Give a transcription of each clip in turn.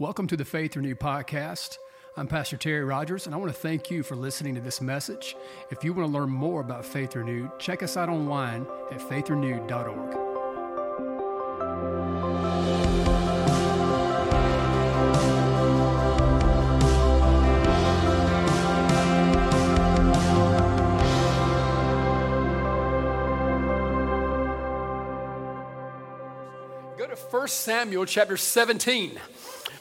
Welcome to the Faith Renewed podcast. I'm Pastor Terry Rogers, and I want to thank you for listening to this message. If you want to learn more about Faith Renewed, check us out online at faithrenewed.org. Go to 1 Samuel chapter 17.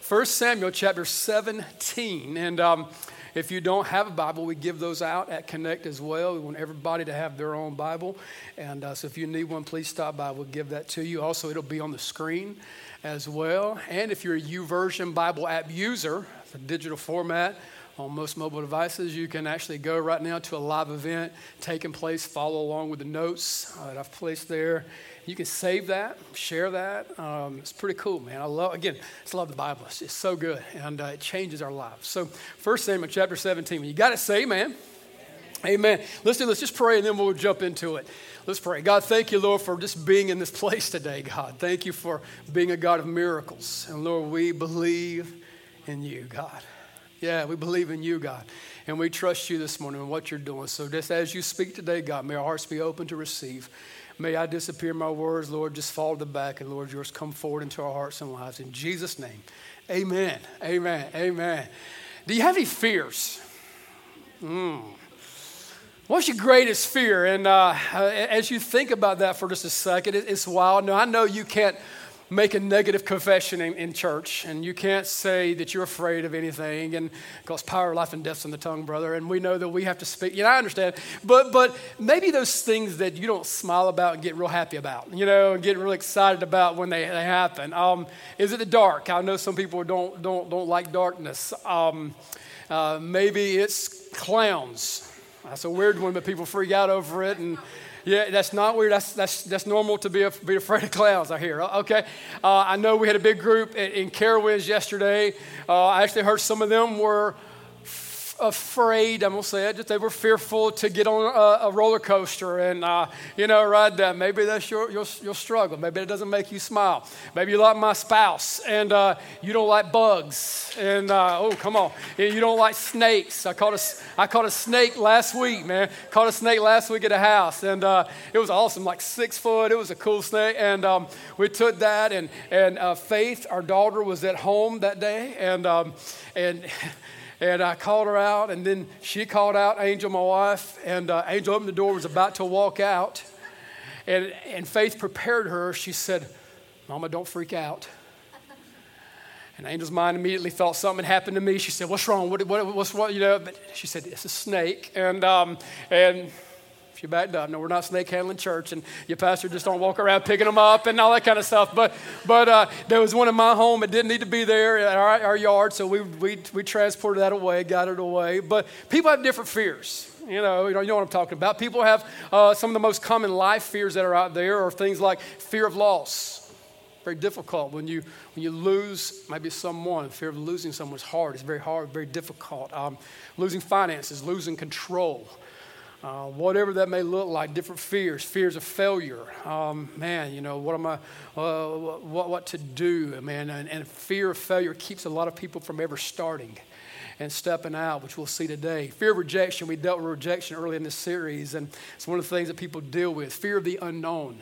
1 Samuel chapter 17. And um, if you don't have a Bible, we give those out at Connect as well. We want everybody to have their own Bible. And uh, so if you need one, please stop by. We'll give that to you. Also, it'll be on the screen as well. And if you're a YouVersion Bible app user, the digital format, on most mobile devices. You can actually go right now to a live event taking place, follow along with the notes uh, that I've placed there. You can save that, share that. Um, it's pretty cool, man. I love, again, I love the Bible. It's, it's so good, and uh, it changes our lives. So, First Samuel chapter 17. You got to say, man. Amen. Let's. Let's just pray, and then we'll jump into it. Let's pray. God, thank you, Lord, for just being in this place today. God, thank you for being a God of miracles, and Lord, we believe in you, God. Yeah, we believe in you, God. And we trust you this morning and what you're doing. So just as you speak today, God, may our hearts be open to receive. May I disappear my words, Lord, just fall to the back, and Lord, yours come forward into our hearts and lives. In Jesus' name, amen, amen, amen. Do you have any fears? Mm. What's your greatest fear? And uh, as you think about that for just a second, it's wild. Now, I know you can't make a negative confession in, in, church and you can't say that you're afraid of anything and because power life and death's in the tongue brother and we know that we have to speak you know i understand but but maybe those things that you don't smile about and get real happy about you know and get really excited about when they, they happen. Um, is it the dark? I know some people don't don't don't like darkness. Um, uh, maybe it's clowns. That's a weird one but people freak out over it and yeah, that's not weird. That's, that's, that's normal to be, a, be afraid of clowns, I hear. Okay. Uh, I know we had a big group in, in Carowinds yesterday. Uh, I actually heard some of them were afraid, I'm to say it, just they were fearful to get on a, a roller coaster and, uh, you know, ride that. Maybe that's your, your, your, struggle. Maybe it doesn't make you smile. Maybe you like my spouse and uh, you don't like bugs. And, uh, oh, come on. You don't like snakes. I caught, a, I caught a snake last week, man. Caught a snake last week at a house. And uh, it was awesome, like six foot. It was a cool snake. And um, we took that. And, and uh, Faith, our daughter, was at home that day. And, um, and, And I called her out, and then she called out Angel, my wife, and uh, Angel opened the door, was about to walk out. And, and Faith prepared her. She said, Mama, don't freak out. And Angel's mind immediately thought something had happened to me. She said, What's wrong? What, what, what's what? You know, but she said, It's a snake. And, um, and she backed up. No, we're not snake handling church, and your pastor just don't walk around picking them up and all that kind of stuff. But, but uh, there was one in my home. It didn't need to be there in our, our yard, so we, we, we transported that away, got it away. But people have different fears. You know, you know, you know what I'm talking about. People have uh, some of the most common life fears that are out there are things like fear of loss. Very difficult when you when you lose maybe someone. Fear of losing someone is hard. It's very hard, very difficult. Um, losing finances, losing control. Uh, whatever that may look like, different fears, fears of failure. Um, man, you know, what am I, uh, what, what to do, man, and, and fear of failure keeps a lot of people from ever starting and stepping out, which we'll see today. Fear of rejection, we dealt with rejection early in this series, and it's one of the things that people deal with. Fear of the unknown.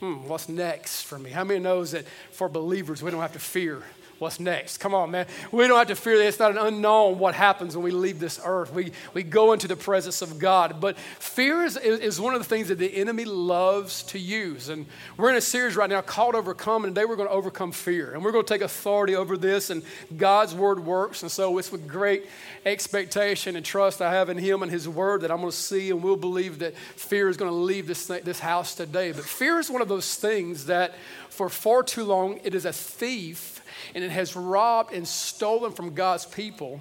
Hmm, what's next for me? How many knows that for believers, we don't have to fear what's next. Come on, man. We don't have to fear that it's not an unknown what happens when we leave this earth. We, we go into the presence of God. But fear is, is one of the things that the enemy loves to use. And we're in a series right now called Overcome, and today we're going to overcome fear. And we're going to take authority over this, and God's word works. And so it's with great expectation and trust I have in Him and His word that I'm going to see and we'll believe that fear is going to leave this, this house today. But fear is one of those things that for far too long it is a thief and it has robbed and stolen from God's people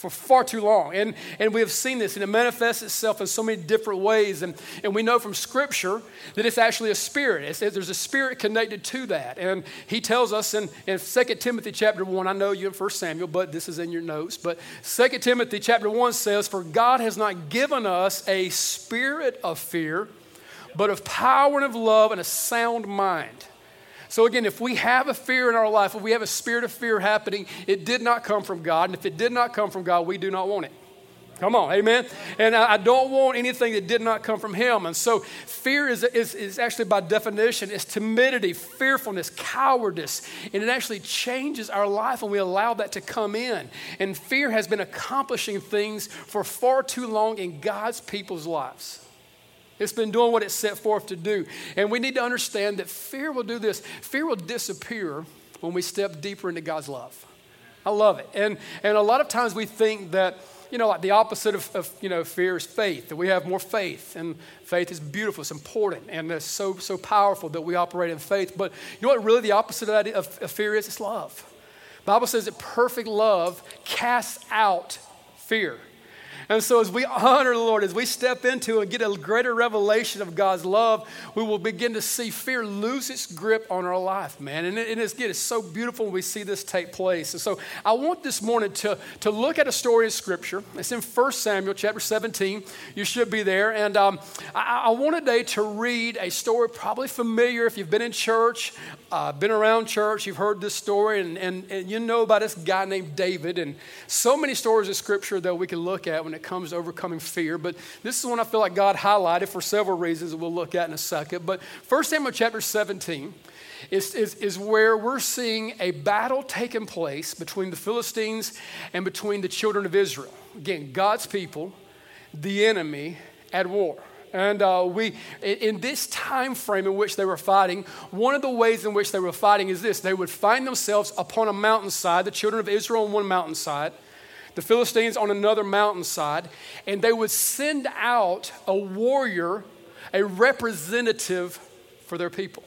for far too long. And, and we have seen this, and it manifests itself in so many different ways. And, and we know from Scripture that it's actually a spirit. It's, there's a spirit connected to that. And he tells us in, in 2 Timothy chapter 1, I know you in 1 Samuel, but this is in your notes. But 2 Timothy chapter 1 says, For God has not given us a spirit of fear, but of power and of love and a sound mind. So, again, if we have a fear in our life, if we have a spirit of fear happening, it did not come from God. And if it did not come from God, we do not want it. Come on, amen. And I, don't want anything that did not come from Him. And so, fear is, is, is actually, by definition, is timidity, fearfulness, cowardice. And it actually changes our life when we allow that to come in. And fear has been accomplishing things for far too long in God's people's lives. It's been doing what it's set forth to do. And we need to understand that fear will do this fear will disappear when we step deeper into God's love. I love it. And, and a lot of times we think that you know, like the opposite of, of, you know, fear is faith, that we have more faith. And faith is beautiful, it's important, and it's so, so powerful that we operate in faith. But you know what really the opposite of, that, of, of fear is? It's love. The Bible says that perfect love casts out fear. And so, as we honor the Lord, as we step into and get a greater revelation of God's love, we will begin to see fear lose its grip on our life, man. And, it, it's, it's so beautiful when we see this take place. And so, I want this morning to, to look at a story in Scripture. It's in 1 Samuel chapter 17. You should be there. And um, I, I want today to read a story probably familiar if you've been in church, uh, been around church, you've heard this story, and, and, and you know about this guy named David. And so many stories of Scripture that we can look at when it it comes to overcoming fear. But this is one I feel like God highlighted for several reasons that we'll look at in a second. But 1 Samuel chapter 17 is, is, is where we're seeing a battle taking place between the Philistines and between the children of Israel. Again, God's people, the enemy at war. And uh, we, in this time frame in which they were fighting, one of the ways in which they were fighting is this: they would find themselves upon a mountainside, the children of Israel on one mountainside, the Philistines on another mountainside, and they would send out a warrior, a representative for their people.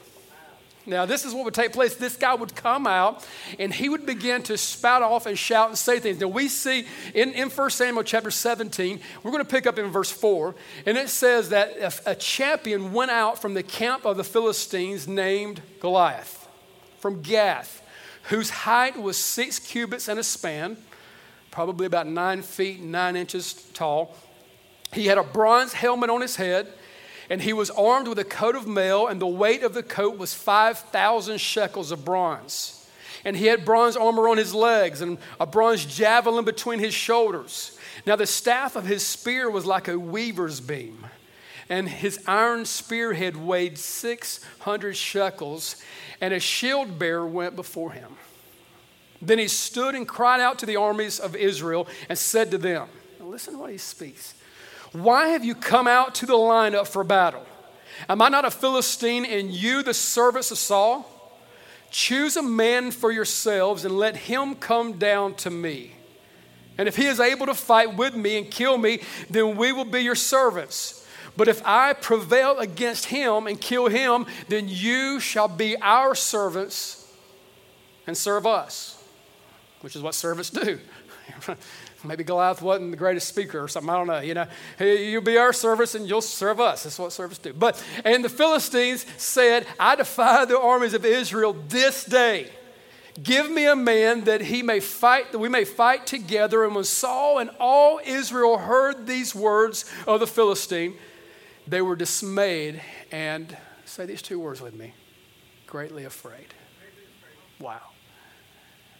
Now, this is what would take place. This guy would come out and he would begin to spout off and shout and say things. Now, we see in, in 1 Samuel chapter 17, we're going to pick up in verse 4, and it says that a, a champion went out from the camp of the Philistines named Goliath from Gath, whose height was six cubits and a span probably about nine feet nine inches tall. He had a bronze helmet on his head, and he was armed with a coat of mail, and the weight of the coat was 5,000 shekels of bronze. And he had bronze armor on his legs and a bronze javelin between his shoulders. Now, the staff of his spear was like a weaver's beam, and his iron spearhead weighed 600 shekels, and a shield bearer went before him. Then he stood and cried out to the armies of Israel and said to them, Listen to what he speaks. Why have you come out to the lineup for battle? Am I not a Philistine and you the servants of Saul? Choose a man for yourselves and let him come down to me. And if he is able to fight with me and kill me, then we will be your servants. But if I prevail against him and kill him, then you shall be our servants and serve us which is what servants do. Maybe Goliath wasn't the greatest speaker or something. I don't know. You know, hey, you'll be our servants and you'll serve us. That's what servants do. But and the Philistines said, "I defy the armies of Israel this day. Give me a man that he may fight, that we may fight together." And when Saul and all Israel heard these words of the Philistine, they were dismayed and say these two words with me: greatly afraid. Wow.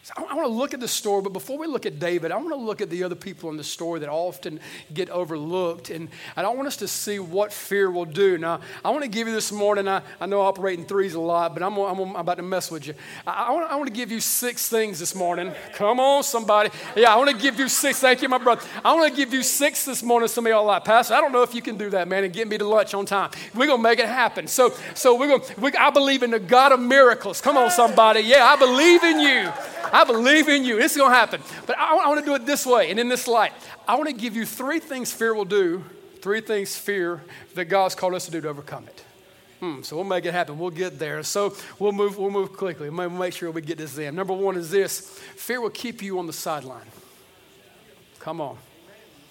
So I, I want to look at the story, but before we look at David, I want to look at the other people in the story that often get overlooked. And, and I want us to see what fear will do. Now, I want to give you this morning, I, I know in threes a lot, but I'm, I'm, I'm about to mess with you. I, I, want, I want to give you six things this morning. Come on, somebody. Yeah, I want to give you six. Thank you, my brother. I want to give you six this morning. Some of y'all like, Pastor, I don't know if you can do that, man, and get me to lunch on time. We're going to make it happen. So, so we're going we, I believe in the God of miracles. Come on, somebody. Yeah, I believe in you. I believe in you. It's going to happen. But I, I want to do it this way and in this light. I want to give you three things fear will do, three things fear that God's called us to do to overcome it. Hmm, so we'll make it happen. We'll get there. So we'll move, we'll move quickly. We'll make sure we get this in. Number one is this fear will keep you on the sideline. Come on.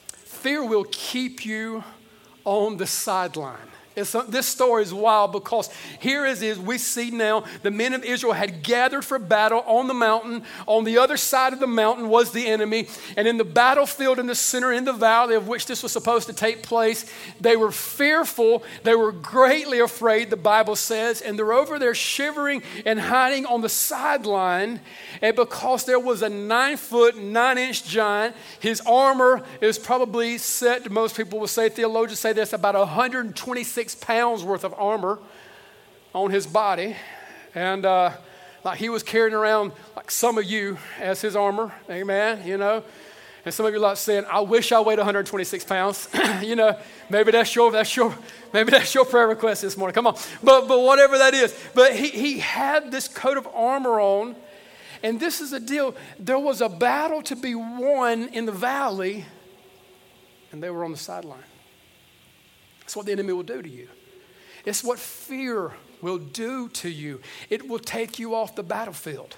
Fear will keep you on the sideline. This story is wild because here is, is we see now the men of Israel had gathered for battle on the mountain. On the other side of the mountain was the enemy. And in the battlefield in the center, in the valley of which this was supposed to take place, they were fearful. They were greatly afraid, the Bible says. And they're over there shivering and hiding on the sideline. And because there was a nine foot, nine inch giant, his armor is probably set, most people will say, theologians say this, about 126 six pounds worth of armor on his body. And uh, like he was carrying around, like some of you, as his armor. Amen. You know. And some of you are like saying, I wish I weighed 126 pounds. you know, maybe that's your, that's your, maybe that's your prayer request this morning. Come on. But, but whatever that is. But he, he had this coat of armor on. And this is the deal. There was a battle to be won in the valley, and they were on the sideline. It's what the enemy will do to you. It's what fear will do to you. It will take you off the battlefield.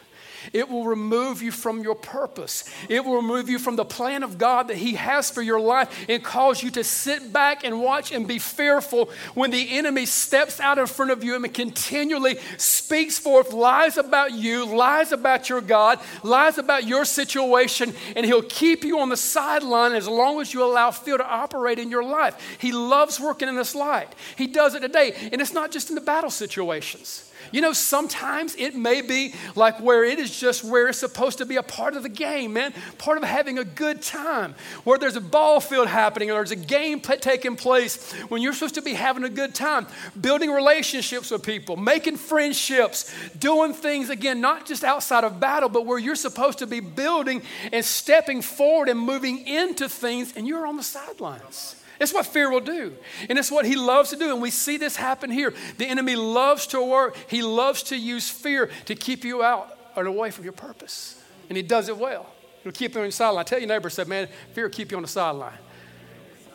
It will remove you from your purpose. It will remove you from the plan of God that He has for your life and cause you to sit back and watch and be fearful when the enemy steps out in front of you and continually speaks forth lies about you, lies about your God, lies about your situation, and He'll keep you on the sideline as long as you allow fear to operate in your life. He loves working in this light. He does it today. And it's not just in the battle situations. You know, sometimes it may be like where it is just where it's supposed to be a part of the game, man, part of having a good time, where there's a ball field happening or there's a game taking place when you're supposed to be having a good time, building relationships with people, making friendships, doing things again, not just outside of battle, but where you're supposed to be building and stepping forward and moving into things, and you're on the sidelines. It's what fear will do. And it's what he loves to do. And we see this happen here. The enemy loves to work, he loves to use fear to keep you out and away from your purpose. And he does it well. He'll keep you on the sideline. Tell your neighbor, said, man, fear will keep you on the sideline.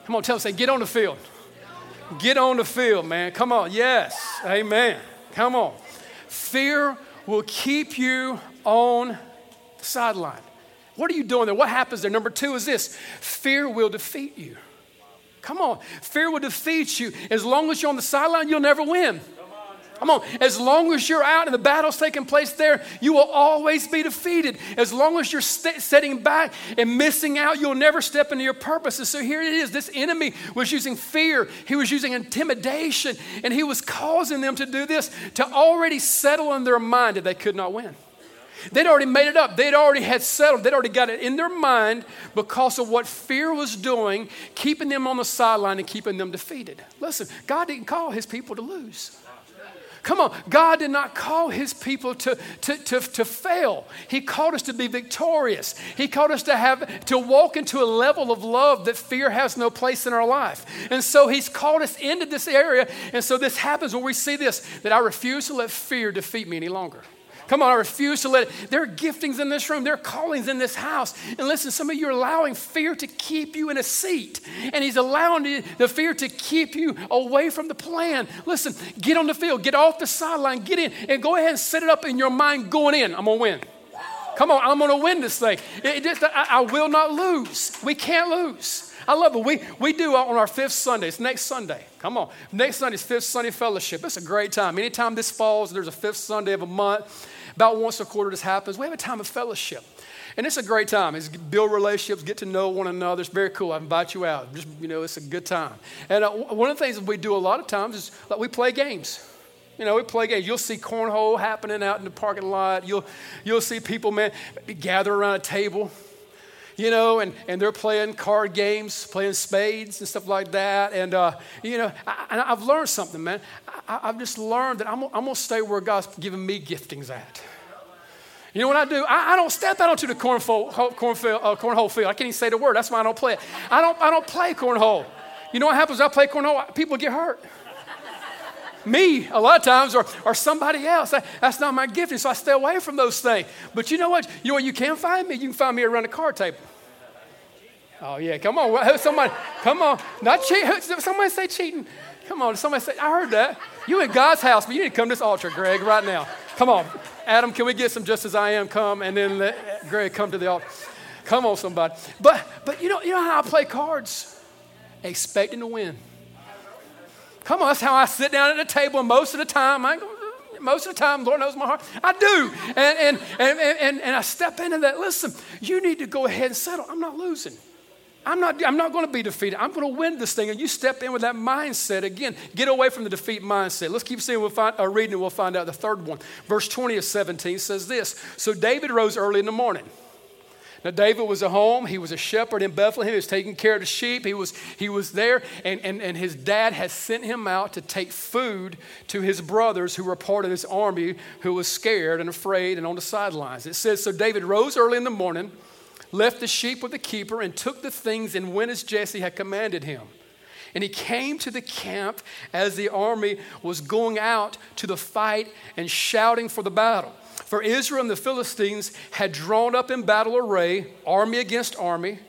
Come on, tell him, say, get on the field. Get on the field, man. Come on. Yes. Amen. Come on. Fear will keep you on the sideline. What are you doing there? What happens there? Number two is this fear will defeat you. Come on. Fear will defeat you. As long as you're on the sideline, you'll never win. Come on. As long as you're out and the battle's taking place there, you will always be defeated. As long as you're st- setting back and missing out, you'll never step into your purposes. So here it is. This enemy was using fear, he was using intimidation, and he was causing them to do this to already settle in their mind that they could not win. They'd already made it up. They'd already had settled. They'd already got it in their mind because of what fear was doing, keeping them on the sideline and keeping them defeated. Listen, God didn't call his people to lose. Come on, God did not call his people to, to, to, to fail. He called us to be victorious. He called us to have to walk into a level of love that fear has no place in our life. And so he's called us into this area. And so this happens when we see this that I refuse to let fear defeat me any longer. Come on, I refuse to let it. There are giftings in this room, there are callings in this house. And listen, some of you are allowing fear to keep you in a seat, and He's allowing the fear to keep you away from the plan. Listen, get on the field, get off the sideline, get in, and go ahead and set it up in your mind going in. I'm going to win. Come on, I'm going to win this thing. It, it, I, I will not lose. We can't lose. I love it. We, we do on our fifth Sunday. It's next Sunday. Come on. Next Sunday is fifth Sunday fellowship. It's a great time. Anytime this falls, there's a fifth Sunday of a month. About once a quarter this happens. We have a time of fellowship. And it's a great time. It's build relationships, get to know one another. It's very cool. I invite you out. Just, you know, it's a good time. And uh, one of the things that we do a lot of times is like we play games. You know, we play games. You'll see cornhole happening out in the parking lot. You'll, you'll see people, man, gather around a table you know, and, and they're playing card games, playing spades and stuff like that. And, uh, you know, I, have learned something, man. I, have just learned that I'm, I'm going to stay where God's given me giftings at. You know what I do? I, I don't step out onto the cornhole, cornfield, uh, cornhole field. I can't even say the word. That's why I don't play it. I don't, I don't play cornhole. You know what happens I play cornhole? People get hurt. Me, a lot of times, or, or somebody else. That, that's not my gifting, so I stay away from those things. But you know what? You know what you can find me? You can find me around a card table. Oh, yeah, come on. Somebody, come on. Not cheat. Somebody say cheating. Come on. Somebody say, I heard that. You in God's house, but you need to come to this altar, Greg, right now. Come on. Adam, can we get some just as I am come and then let Greg come to the altar? Come on, somebody. But but you know, you know how I play cards? Expecting to win. Come on, that's how I sit down at the table, most of the time, I most of the time, Lord knows my heart. I do. And, and, and, and, and I step into that. Listen, you need to go ahead and settle. I'm not losing. I'm not, I'm not going to be defeated. I'm going to win this thing. And you step in with that mindset again. Get away from the defeat mindset. Let's keep seeing. We'll find, uh, reading and we'll find out the third one. Verse 20 of 17 says this So David rose early in the morning. Now, David was at home. He was a shepherd in Bethlehem. He was taking care of the sheep. He was, he was there, and, and, and his dad had sent him out to take food to his brothers who were part of his army who was scared and afraid and on the sidelines. It says So David rose early in the morning left the sheep with the keeper, and took the things and went as Jesse had commanded him. And he came to the camp as the army was going out to the fight and shouting for the battle. For Israel and the Philistines had drawn up in battle array, army against army,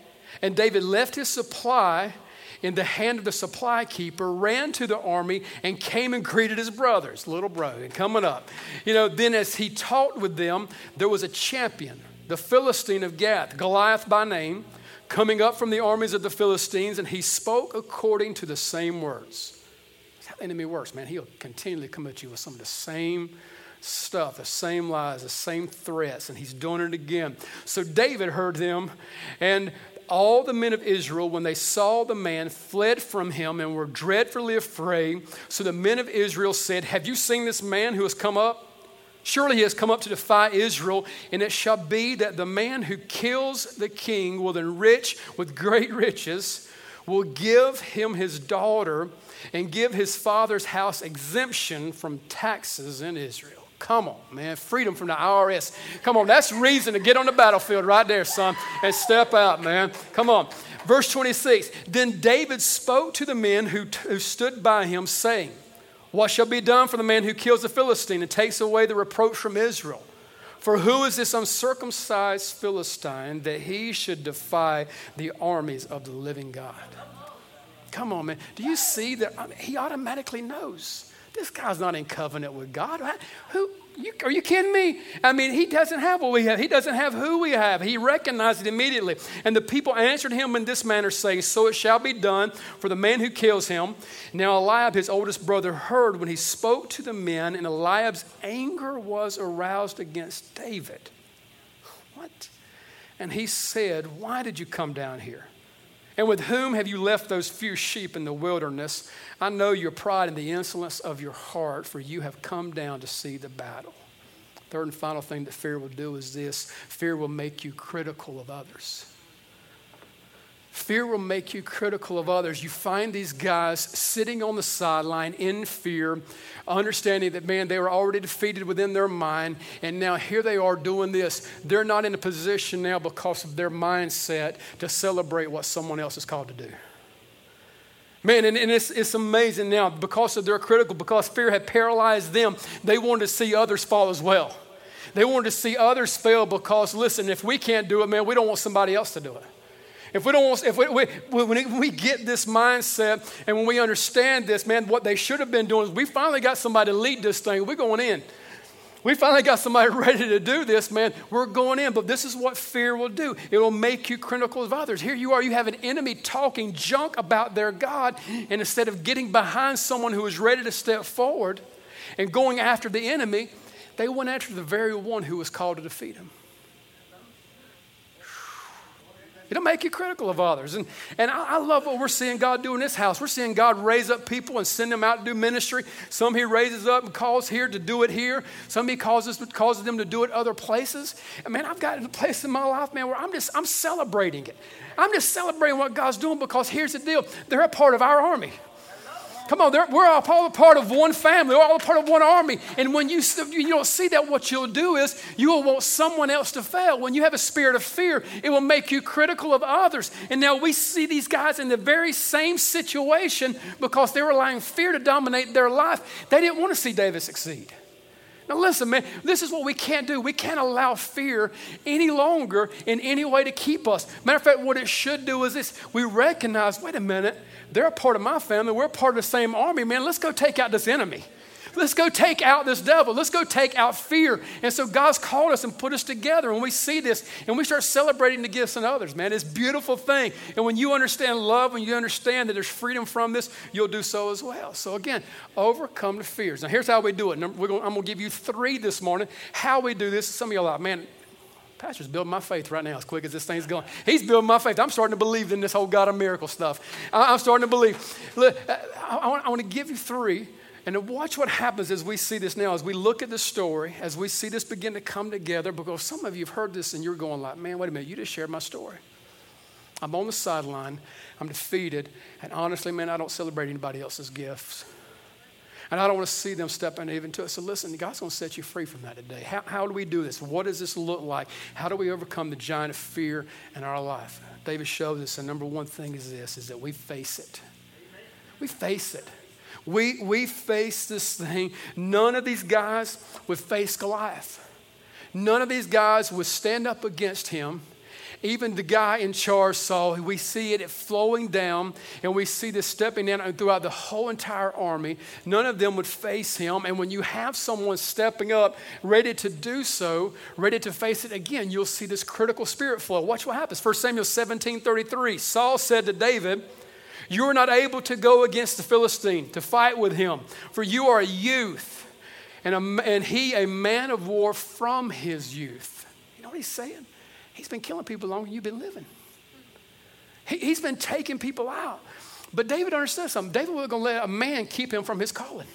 and David left his supply in the hand of the supply keeper, ran to the army, and came and greeted his brothers, little brother, coming up. You know, then as he talked with them, there was a champion the Philistine of Gath, Goliath by name, coming up from the armies of the Philistines, and he spoke according to the same words. That's how the enemy works, man. He'll continually come at you with some of the same stuff, the same lies, the same threats, and he's doing it again. So David heard them, and all the men of Israel, when they saw the man, fled from him and were dreadfully afraid. So the men of Israel said, Have you seen this man who has come up? Surely he has come up to defy Israel, and it shall be that the man who kills the king will enrich with great riches, will give him his daughter, and give his father's house exemption from taxes in Israel. Come on, man. Freedom from the IRS. Come on, that's reason to get on the battlefield right there, son, and step out, man. Come on. Verse 26 Then David spoke to the men who, who stood by him, saying, what shall be done for the man who kills the Philistine and takes away the reproach from Israel? For who is this uncircumcised Philistine that he should defy the armies of the living God? Come on, man. Do you see that? I mean, he automatically knows. This guy's not in covenant with God. Who, you, are you kidding me? I mean, he doesn't have what we have. He doesn't have who we have. He recognized it immediately. And the people answered him in this manner, saying, So it shall be done for the man who kills him. Now Eliab, his oldest brother, heard when he spoke to the men, and Eliab's anger was aroused against David. What? And he said, Why did you come down here? And with whom have you left those few sheep in the wilderness? I know your pride and the insolence of your heart, for you have come down to see the battle. Third and final thing that fear will do is this fear will make you critical of others. Fear will make you critical of others. You find these guys sitting on the sideline in fear, understanding that, man, they were already defeated within their mind, and now here they are doing this. They're not in a position now because of their mindset to celebrate what someone else is called to do. Man, and, and it's, it's amazing now because of their critical, because fear had paralyzed them, they wanted to see others fall as well. They wanted to see others fail because, listen, if we can't do it, man, we don't want somebody else to do it. If we don't want, if we, we, when we get this mindset and when we understand this, man, what they should have been doing is we finally got somebody to lead this thing. We're going in. We finally got somebody ready to do this, man. We're going in. But this is what fear will do it will make you critical of others. Here you are, you have an enemy talking junk about their God, and instead of getting behind someone who is ready to step forward and going after the enemy, they went after the very one who was called to defeat him. It'll make you critical of others. And, and I, I, love what we're seeing God do in this house. We're seeing God raise up people and send them out to do ministry. Some He raises up and calls here to do it here. Some He causes, causes them to do it other places. And man, I've got a place in my life, man, where I'm just, I'm celebrating it. I'm just celebrating what God's doing because here's the deal they're a part of our army. Come on, we're all a part of one family. We're all a part of one army. And when you, you don't see that, what you'll do is you will want someone else to fail. When you have a spirit of fear, it will make you critical of others. And now we see these guys in the very same situation because they were allowing fear to dominate their life. They didn't want to see David succeed. Now, listen, man, this is what we can't do. We can't allow fear any longer in any way to keep us. Matter of fact, what it should do is this we recognize wait a minute, they're a part of my family. We're part of the same army, man. Let's go take out this enemy. Let's go take out this devil. Let's go take out fear. And so God's called us and put us together. And we see this and we start celebrating the gifts in others, man. It's a beautiful thing. And when you understand love, when you understand that there's freedom from this, you'll do so as well. So again, overcome the fears. Now here's how we do it. I'm going to give you three this morning. How we do this. Some of you are like, man, Pastor's building my faith right now as quick as this thing's going. He's building my faith. I'm starting to believe in this whole God of miracle stuff. I'm starting to believe. Look, I want to give you three and watch what happens as we see this now, as we look at this story, as we see this begin to come together, because some of you have heard this and you're going like, man, wait a minute, you just shared my story. I'm on the sideline, I'm defeated, and honestly, man, I don't celebrate anybody else's gifts. And I don't want to see them step stepping even to it. So listen, God's going to set you free from that today. How, how do we do this? What does this look like? How do we overcome the giant of fear in our life? David shows us the number one thing is this, is that we face it. We face it. We, we face this thing. None of these guys would face Goliath. None of these guys would stand up against him. Even the guy in charge Saul, we see it flowing down, and we see this stepping down throughout the whole entire army. None of them would face him. And when you have someone stepping up, ready to do so, ready to face it again, you'll see this critical spirit flow. Watch what happens. 1 Samuel 17 33. Saul said to David, you are not able to go against the Philistine to fight with him, for you are a youth, and, a, and he a man of war from his youth. You know what he's saying? He's been killing people longer than you've been living. He, he's been taking people out. But David understood something. David wasn't going to let a man keep him from his calling.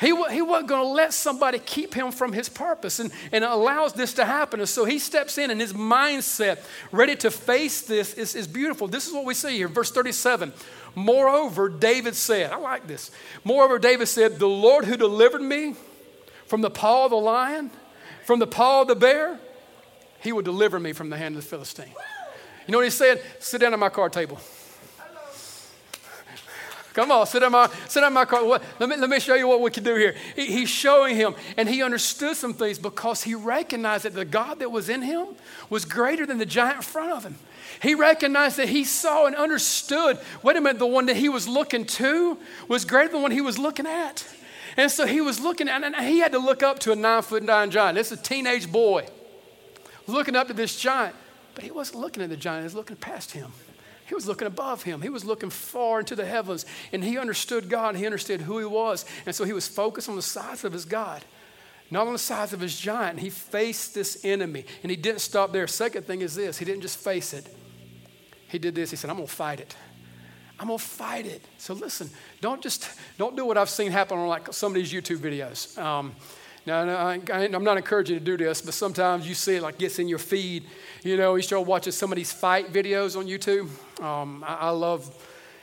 He, he wasn't going to let somebody keep him from his purpose and, and allows this to happen. And so he steps in and his mindset, ready to face this, is, is beautiful. This is what we see here. Verse 37 Moreover, David said, I like this. Moreover, David said, The Lord who delivered me from the paw of the lion, from the paw of the bear, he will deliver me from the hand of the Philistine. You know what he said? Sit down at my card table. Come on, sit on my, sit on my car. What, let, me, let me show you what we can do here. He, he's showing him, and he understood some things because he recognized that the God that was in him was greater than the giant in front of him. He recognized that he saw and understood wait a minute, the one that he was looking to was greater than the one he was looking at. And so he was looking at, and he had to look up to a nine foot nine giant. This is a teenage boy looking up to this giant, but he wasn't looking at the giant, he was looking past him. He was looking above him. He was looking far into the heavens, and he understood God. He understood who he was, and so he was focused on the size of his God, not on the size of his giant. He faced this enemy, and he didn't stop there. Second thing is this: he didn't just face it. He did this. He said, "I'm gonna fight it." I'm gonna fight it. So listen, don't just don't do what I've seen happen on like some of these YouTube videos. Um, now, I, am not encouraging you to do this, but sometimes you see it like gets in your feed. You know, you start watching some of these fight videos on YouTube. Um, I, I, love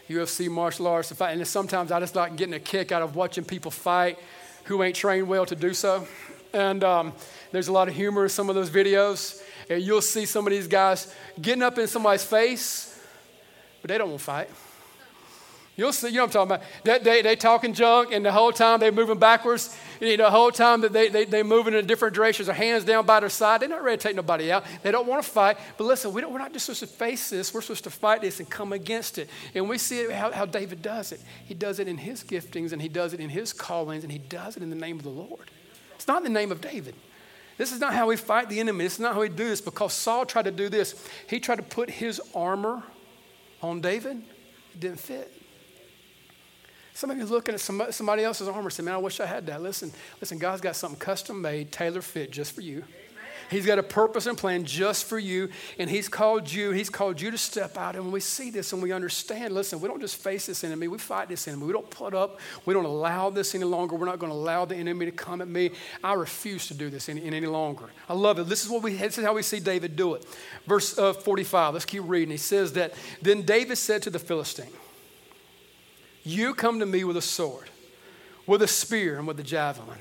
UFC martial arts and fight, and sometimes I just like getting a kick out of watching people fight who ain't trained well to do so. And um, there's a lot of humor in some of those videos. And you'll see some of these guys getting up in somebody's face, but they don't want to fight. You'll see, you know what I'm talking about. They, they, they talking junk, and the whole time they're moving backwards. You know, the whole time that they, they, they're moving in different directions, their hands down by their side. They're not ready to take nobody out. They don't want to fight. But listen, we don't, we're not just supposed to face this. We're supposed to fight this and come against it. And we see how, how David does it. He does it in his giftings, and he does it in his callings, and he does it in the name of the Lord. It's not in the name of David. This is not how we fight the enemy. This is not how we do this because Saul tried to do this. He tried to put his armor on David. It didn't fit. Some of you looking at somebody else's armor and say, Man, I wish I had that. Listen, listen, God's got something custom made, tailor fit just for you. He's got a purpose and plan just for you, and He's called you. He's called you to step out. And when we see this and we understand, listen, we don't just face this enemy, we fight this enemy. We don't put up, we don't allow this any longer. We're not going to allow the enemy to come at me. I refuse to do this any, any longer. I love it. This is what we this is how we see David do it. Verse uh, 45, let's keep reading. He says that then David said to the Philistine, you come to me with a sword, with a spear, and with a javelin.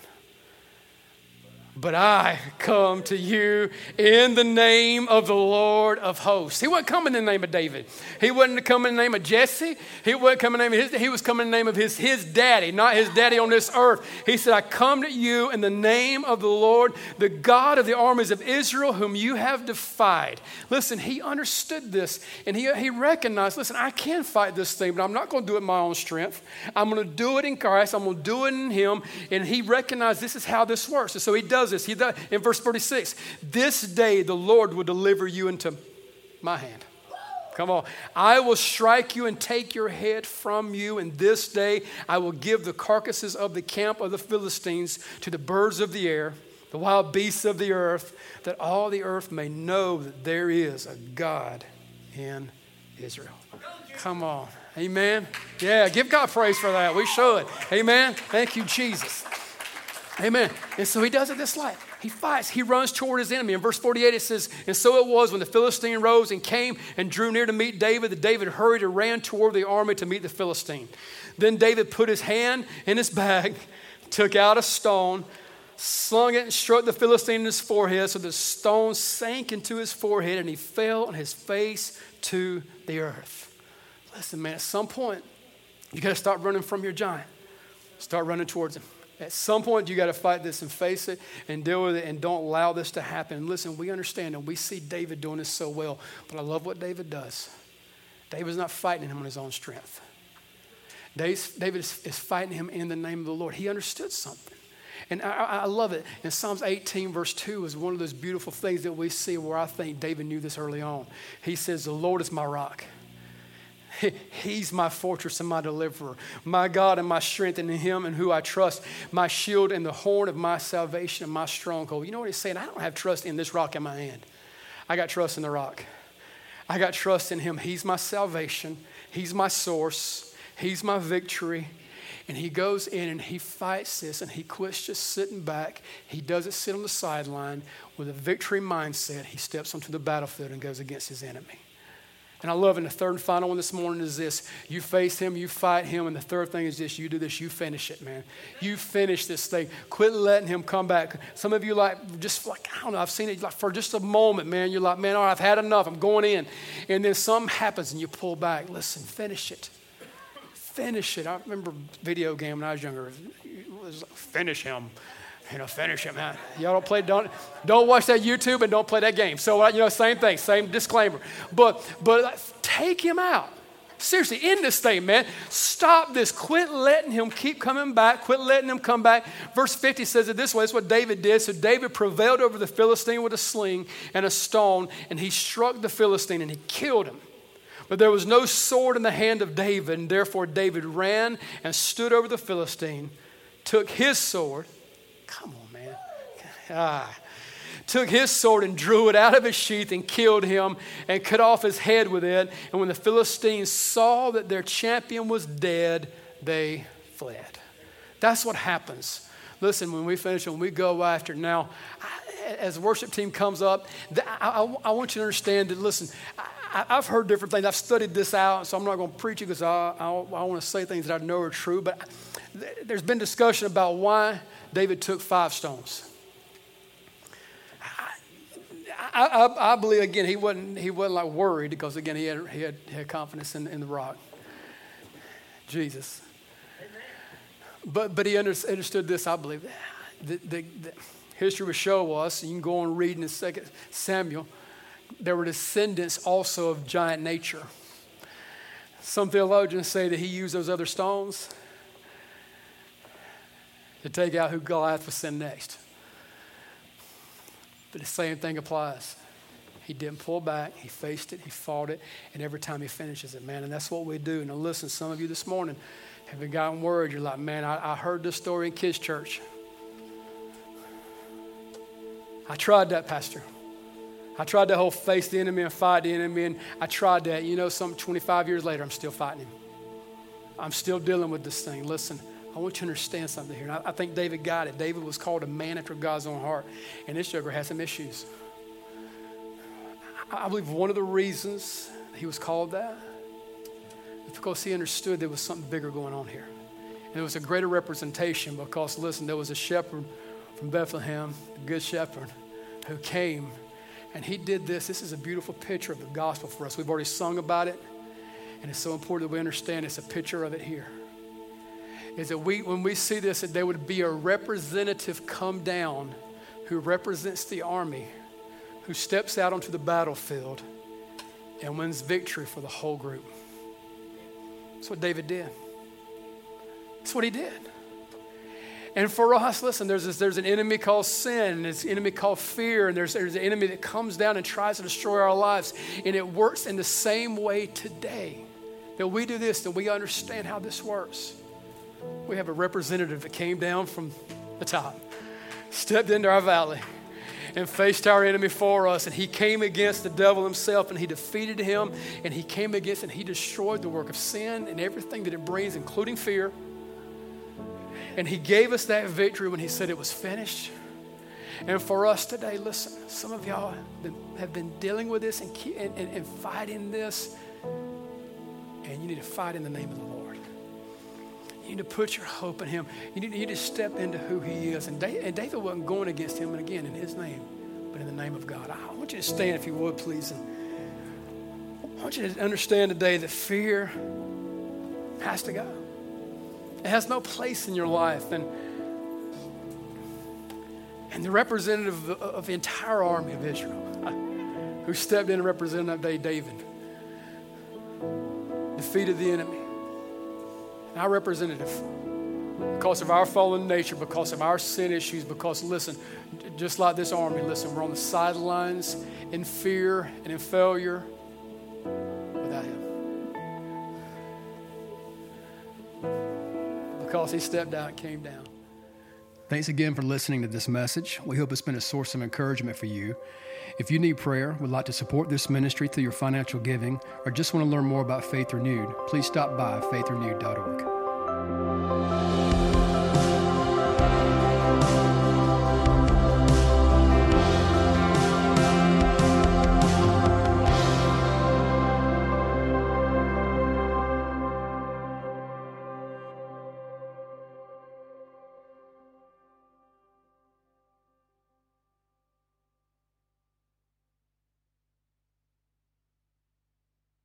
But I come to you in the name of the Lord of hosts. He wasn't coming in the name of David. He wasn't coming in the name of Jesse. He wasn't coming in the name of his, he was coming in the name of his, his daddy, not his daddy on this earth. He said, I come to you in the name of the Lord, the God of the armies of Israel, whom you have defied. Listen, he understood this and he, he recognized, listen, I can fight this thing, but I'm not going to do it in my own strength. I'm going to do it in Christ. I'm going to do it in him. And he recognized this is how this works. And so he does does this. He does, in verse 36, this day the Lord will deliver you into my hand. Come on. I will strike you and take your head from you, and this day I will give the carcasses of the camp of the Philistines to the birds of the air, the wild beasts of the earth, that all the earth may know that there is a God in Israel. Come on. Amen. Yeah, give God praise for that. We should. Amen. Thank you, Jesus. Amen. And so he does it this way. He fights. He runs toward his enemy. In verse 48, it says, And so it was when the Philistine rose and came and drew near to meet David that David hurried and ran toward the army to meet the Philistine. Then David put his hand in his bag, took out a stone, slung it, and struck the Philistine in his forehead. So the stone sank into his forehead and he fell on his face to the earth. Listen, man, at some point, you got to start running from your giant. Start running towards him. At some point, you got to fight this and face it and deal with it and don't allow this to happen. listen, we understand and we see David doing this so well, but I love what David does. David's not fighting him on his own strength. David is fighting him in the name of the Lord. He understood something. And I, I, love it. In Psalms 18, verse 2, is one of those beautiful things that we see where I think David knew this early on. He says, The Lord is my rock. He's my fortress and my deliverer, my God and my strength, and in Him and who I trust, my shield and the horn of my salvation and my stronghold. You know what He's saying? I don't have trust in this rock in my hand. I got trust in the rock. I got trust in Him. He's my salvation, He's my source, He's my victory. And he goes in and he fights this and he quits just sitting back. He doesn't sit on the sideline with a victory mindset. He steps onto the battlefield and goes against his enemy. And I love, and the third and final one this morning is this you face him, you fight him, and the third thing is this you do this, you finish it, man. You finish this thing. Quit letting him come back. Some of you, like, just like, I don't know, I've seen it like for just a moment, man. You're like, man, all right, I've had enough, I'm going in. And then something happens and you pull back. Listen, finish it. Finish it. I remember video game when I was younger. It was finish him you know, finish him, man. Y'all don't play, don't, don't watch that YouTube and don't play that game. So, uh, you know, same thing, same disclaimer. But, but take him out. Seriously, end this thing, man. Stop this. Quit letting him keep coming back. Quit letting him come back. Verse 50 says it this way. It's what David did. So David prevailed over the Philistine with a sling and a stone, and he struck the Philistine and he killed him. But there was no sword in the hand of David, and therefore David ran and stood over the Philistine, took his sword, Come on, man. Ah. Took his sword and drew it out of his sheath and killed him and cut off his head with it. And when the Philistines saw that their champion was dead, they fled. That's what happens. Listen, when we finish, when we go after now, as the worship team comes up, I, I, I want you to understand that, listen, I, have heard different things. I've studied this out, so I'm not going to preach it because I, I, I want to say things that I know are true. But there's been discussion about why David took five stones. I, I, I, believe again he wasn't he wasn't like worried because again he had he had, he had confidence in, in the rock, Jesus. But but he understood this. I believe the, the, the history will show us. You can go and read in Second Samuel. There were descendants also of giant nature. Some theologians say that he used those other stones to take out who Goliath was send next. But the same thing applies. He didn't pull back. He faced it. He fought it. And every time he finishes it, man. And that's what we do. Now, listen, some of you this morning have been gotten worried. You're like, man, I, I heard this story in kids' church. I tried that, Pastor. I tried that whole face the enemy and fight the enemy. And I tried that. You know, some 25 years later, I'm still fighting him. I'm still dealing with this thing. Listen, I want you to understand something here. I, I think David got it. David was called a man after God's own heart, and this joker has some issues. I, I believe one of the reasons he was called that is because he understood there was something bigger going on here. And it was a greater representation because, listen, there was a shepherd from Bethlehem, the Good Shepherd, who came and he did this. This is a beautiful picture of the gospel for us. We've already sung about it, and it's so important that we understand it's a picture of it here. Is that we, when we see this, that there would be a representative come down who represents the army, who steps out onto the battlefield and wins victory for the whole group. That's what David did. That's what he did. And for us, listen, there's, this, there's an enemy called sin, and there's an enemy called fear, and there's, there's an enemy that comes down and tries to destroy our lives. And it works in the same way today. That we do this, that we understand how this works. We have a representative that came down from the top, stepped into our valley, and faced our enemy for us. And he came against the devil himself and he defeated him. And he came against and he destroyed the work of sin and everything that it brings, including fear. And he gave us that victory when he said it was finished. And for us today, listen, some of y'all have been, dealing with this and, and, and, fighting this. And you need to fight in the name of the Lord. You need to put your hope in him. You need, you need to step into who he is. And David, and David wasn't going against him, and again, in his name, but in the name of God. I want you to stand if you would, please. And I want you to understand today that fear has to go. It has no place in your life. And, and the representative of, the entire army of Israel, who stepped in and represented that day, David, defeated the enemy. Our representative, because of our fallen nature, because of our sin issues, because, listen, just like this army, listen, we're on the sidelines in fear and in failure Because He stepped out and came down. Thanks again for listening to this message. We hope it's been a source of encouragement for you. If you need prayer, would like to support this ministry through your financial giving, or just want to learn more about Faith Renewed, please stop by faithrenewed.org.